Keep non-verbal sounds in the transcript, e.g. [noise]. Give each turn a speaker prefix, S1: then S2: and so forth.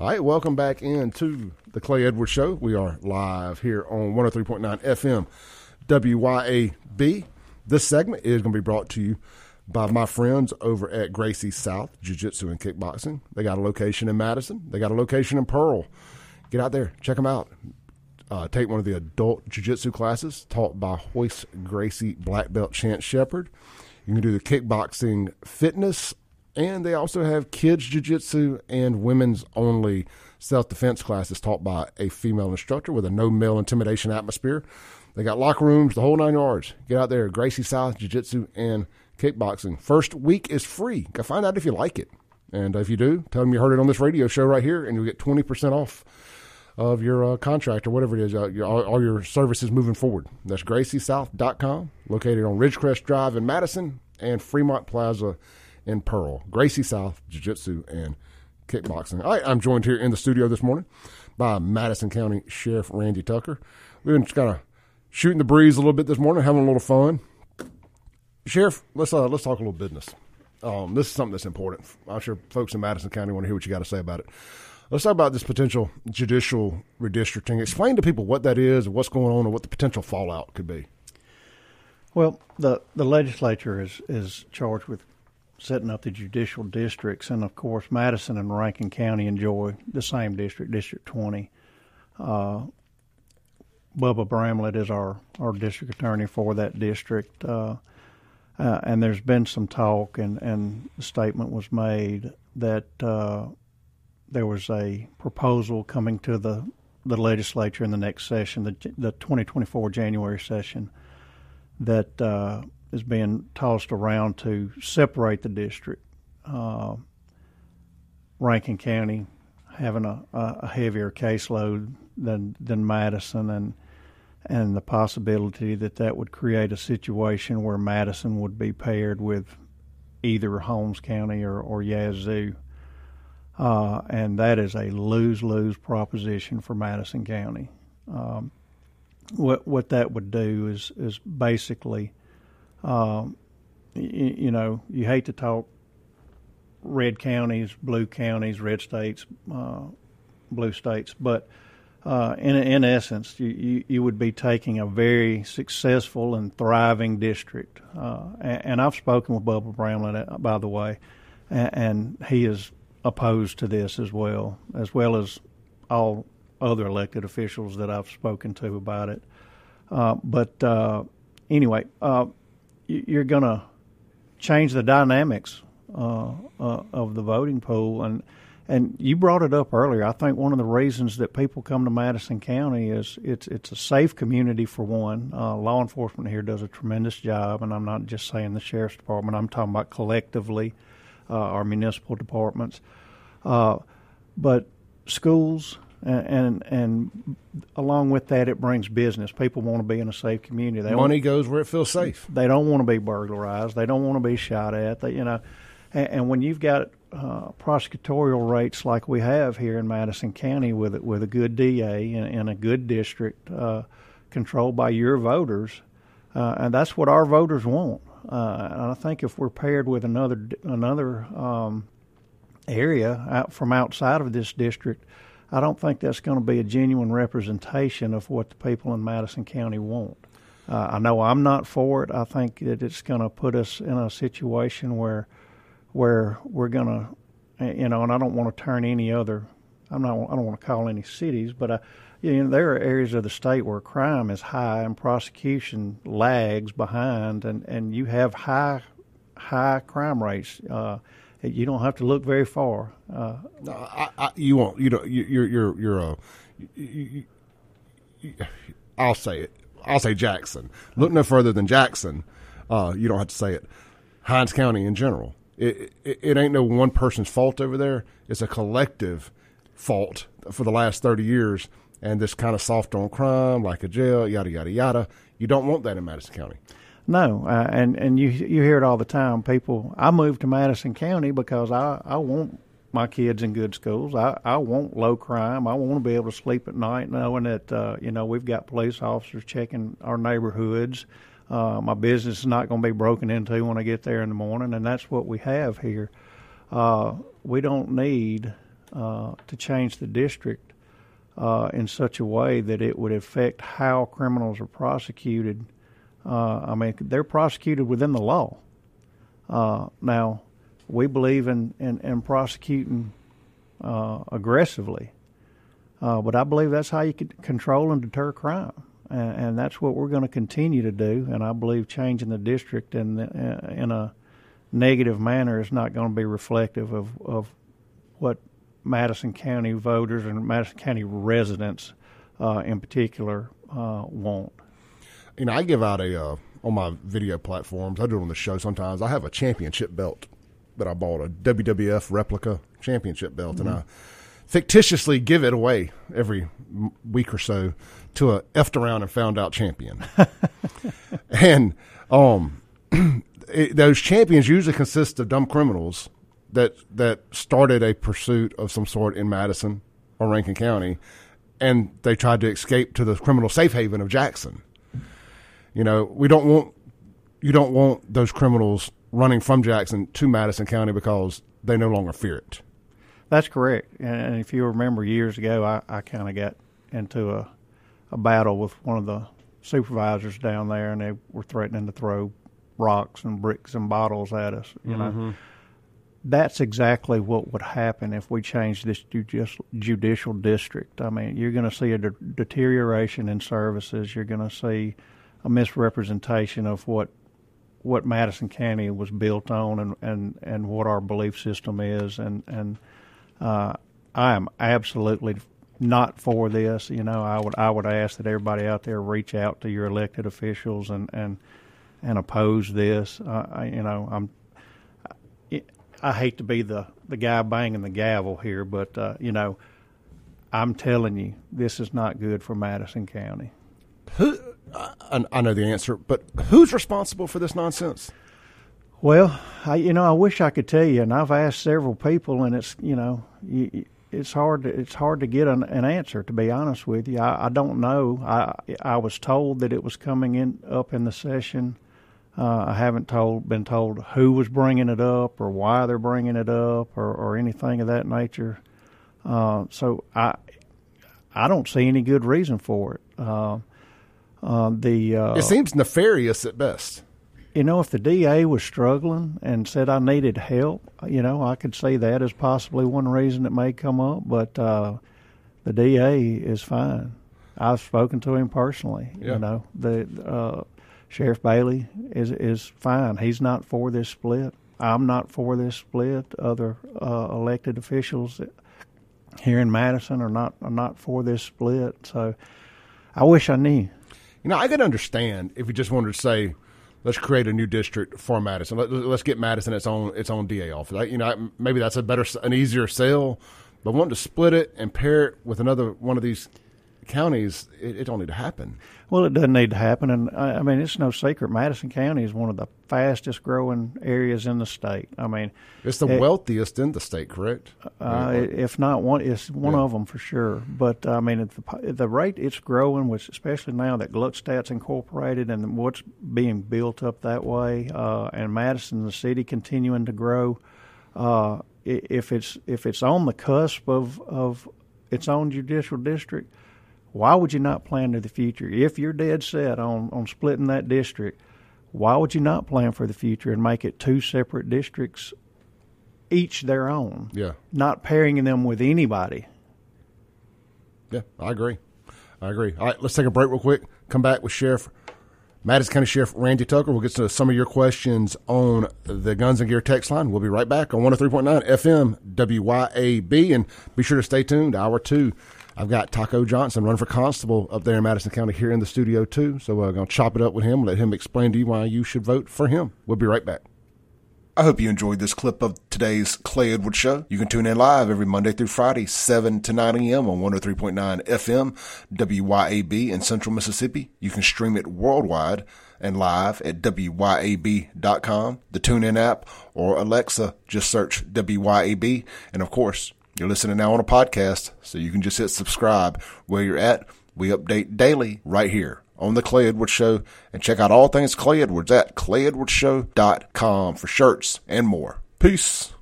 S1: All right, welcome back into the Clay Edwards Show. We are live here on 103.9 FM WYAB. This segment is going to be brought to you by my friends over at Gracie South Jiu Jitsu and Kickboxing. They got a location in Madison, they got a location in Pearl. Get out there, check them out. Uh, take one of the adult jiu jitsu classes taught by Royce Gracie Black Belt Chance Shepherd. You can do the kickboxing fitness and they also have kids jiu-jitsu and women's only self-defense classes taught by a female instructor with a no male intimidation atmosphere. They got locker rooms, the whole nine yards. Get out there, Gracie South Jiu-Jitsu and Kickboxing. First week is free. Go find out if you like it. And if you do, tell them you heard it on this radio show right here, and you'll get 20% off of your uh, contract or whatever it is, uh, your, all, all, your services moving forward. That's GracieSouth.com, located on Ridgecrest Drive in Madison and Fremont Plaza in Pearl. Gracie South Jiu Jitsu and Kickboxing. All right, I'm joined here in the studio this morning by Madison County Sheriff Randy Tucker. We've been just kind of shooting the breeze a little bit this morning, having a little fun. Sheriff, let's uh, let's talk a little business. Um, this is something that's important. I'm sure folks in Madison County want to hear what you got to say about it. Let's talk about this potential judicial redistricting. Explain to people what that is, what's going on, and what the potential fallout could be.
S2: Well, the the legislature is is charged with setting up the judicial districts, and of course, Madison and Rankin County enjoy the same district, District 20. Uh, Bubba Bramlett is our, our district attorney for that district. Uh, uh, and there's been some talk, and, and statement was made that uh, there was a proposal coming to the, the legislature in the next session, the, the 2024 January session, that uh, is being tossed around to separate the district. Uh, Rankin County having a, a heavier caseload than than Madison, and and the possibility that that would create a situation where Madison would be paired with either Holmes County or, or Yazoo. Uh, and that is a lose lose proposition for Madison County. Um, what what that would do is is basically um, you, you, know, you hate to talk red counties, blue counties, red states, uh, blue states, but uh, in in essence, you, you, you, would be taking a very successful and thriving district. Uh, and, and, I've spoken with Bubba Bramlett, uh, by the way, and, and, he is opposed to this as well, as well as all other elected officials that I've spoken to about it. Uh, but uh, anyway, you're going to change the dynamics uh, uh, of the voting pool. And and you brought it up earlier. I think one of the reasons that people come to Madison County is it's it's a safe community for one. Uh, law enforcement here does a tremendous job, and I'm not just saying the sheriff's department. I'm talking about collectively uh, our municipal departments, uh, but schools and, and along with that, it brings business. People want to be in a safe community.
S1: They Money goes where it feels safe.
S2: They don't want to be burglarized. They don't want to be shot at. They, you know, and, and when you've got uh, prosecutorial rates like we have here in Madison County with with a good DA and, in a good district uh, controlled by your voters, uh, and that's what our voters want. Uh, and I think if we're paired with another another um, area out from outside of this district I don't think that's going to be a genuine representation of what the people in Madison County want. Uh, I know I'm not for it. I think that it's going to put us in a situation where where we're going to, you know, and I don't want to turn any other. I'm not. I don't want to call any cities, but I, you know, there are areas of the state where crime is high and prosecution lags behind, and and you have high high crime rates. Uh, you don't have to look very far. Uh,
S1: no, I, I, you won't. You don't. You, you're you're you're a. You, you, I'll say it. I'll say Jackson. Look no further than Jackson. Uh, you don't have to say it. Hinds County in general. It, it, it ain't no one person's fault over there. It's a collective fault for the last thirty years, and this kind of soft on crime, like a jail, yada yada yada. You don't want that in Madison County.
S2: No, uh, and and you you hear it all the time. People, I moved to Madison County because I I want my kids in good schools. I I want low crime. I want to be able to sleep at night knowing that uh, you know we've got police officers checking our neighborhoods. Uh, my business is not going to be broken into when I get there in the morning, and that's what we have here. Uh, we don't need uh, to change the district uh, in such a way that it would affect how criminals are prosecuted. Uh, I mean, they're prosecuted within the law. Uh, now, we believe in, in, in prosecuting uh, aggressively, uh, but I believe that's how you can control and deter crime. And, and that's what we're going to continue to do. And I believe changing the district in, the, in a negative manner is not going to be reflective of, of what Madison County voters and Madison County residents uh, in particular uh, want.
S1: You know, I give out a uh, on my video platforms. I do it on the show sometimes. I have a championship belt that I bought, a WWF replica championship belt, mm-hmm. and I fictitiously give it away every week or so to a effed around and found out champion. [laughs] and um, [clears throat] it, those champions usually consist of dumb criminals that that started a pursuit of some sort in Madison or Rankin County, and they tried to escape to the criminal safe haven of Jackson. You know, we don't want you don't want those criminals running from Jackson to Madison County because they no longer fear it.
S2: That's correct. And if you remember years ago, I, I kind of got into a, a battle with one of the supervisors down there, and they were threatening to throw rocks and bricks and bottles at us. You mm-hmm. know, that's exactly what would happen if we changed this judicial, judicial district. I mean, you're going to see a de- deterioration in services. You're going to see a misrepresentation of what what Madison County was built on and, and, and what our belief system is. And and uh, I am absolutely not for this. You know, I would I would ask that everybody out there reach out to your elected officials and and and oppose this. Uh, I, you know, I'm I hate to be the, the guy banging the gavel here, but uh, you know, I'm telling you, this is not good for Madison County.
S1: Who? I, I know the answer, but who's responsible for this nonsense?
S2: Well, I, you know, I wish I could tell you, and I've asked several people, and it's you know, you, it's hard to, it's hard to get an, an, answer. To be honest with you, I, I don't know. I I was told that it was coming in up in the session uh, I haven't told been told who was bringing it up or why they're bringing it up or, or anything of that nature. Uh, so I I don't see any good reason for it. Uh, uh the uh,
S1: it seems nefarious at best.
S2: You know, if the DA was struggling and said I needed help, you know, I could see that as possibly one reason it may come up. But uh, the DA is fine. I've spoken to him personally. Yeah. You know, the Sheriff Bailey is is fine. He's not for this split. I'm not for this split. Other uh, elected officials here in Madison are not are not for this split. So I wish I knew.
S1: You know, I could understand if you just wanted to say, let's create a new district for Madison. Let, us get Madison its own its own DA office. You know, maybe that's a better, an easier sell. But wanting to split it and pair it with another one of these counties, it, it, don't need to happen.
S2: Well, it doesn't need to happen, and I, I mean it's no secret. Madison County is one of the fastest growing areas in the state. I mean,
S1: it's the it, wealthiest in the state, correct?
S2: Uh, if not one, it's one yeah. of them for sure. But I mean, at the, the rate it's growing, which especially now that Gluckstadt's incorporated and what's being built up that way, uh, and Madison, the city, continuing to grow. Uh, if it's if it's on the cusp of of its own judicial district, why would you not plan to the future? If you're dead set on, on splitting that district, why would you not plan for the future and make it two separate districts, each their own?
S1: Yeah.
S2: Not pairing them with anybody.
S1: Yeah, I agree. I agree. All right, let's take a break real quick. Come back with Sheriff Madison County Sheriff Randy Tucker. We'll get to some of your questions on the Guns and Gear text line. We'll be right back on 103.9 FM WYAB. And be sure to stay tuned. Hour two I've got Taco Johnson running for constable up there in Madison County here in the studio too. So uh, we're going to chop it up with him, let him explain to you why you should vote for him. We'll be right back. I hope you enjoyed this clip of today's Clay Edwards Show. You can tune in live every Monday through Friday, 7 to 9 a.m. on 103.9 FM, WYAB in Central Mississippi. You can stream it worldwide and live at WYAB.com, the TuneIn app, or Alexa. Just search WYAB. And of course, you're listening now on a podcast, so you can just hit subscribe where you're at. We update daily right here on the Clay Edwards Show and check out all things Clay Edwards at clayedwardsshow.com for shirts and more. Peace.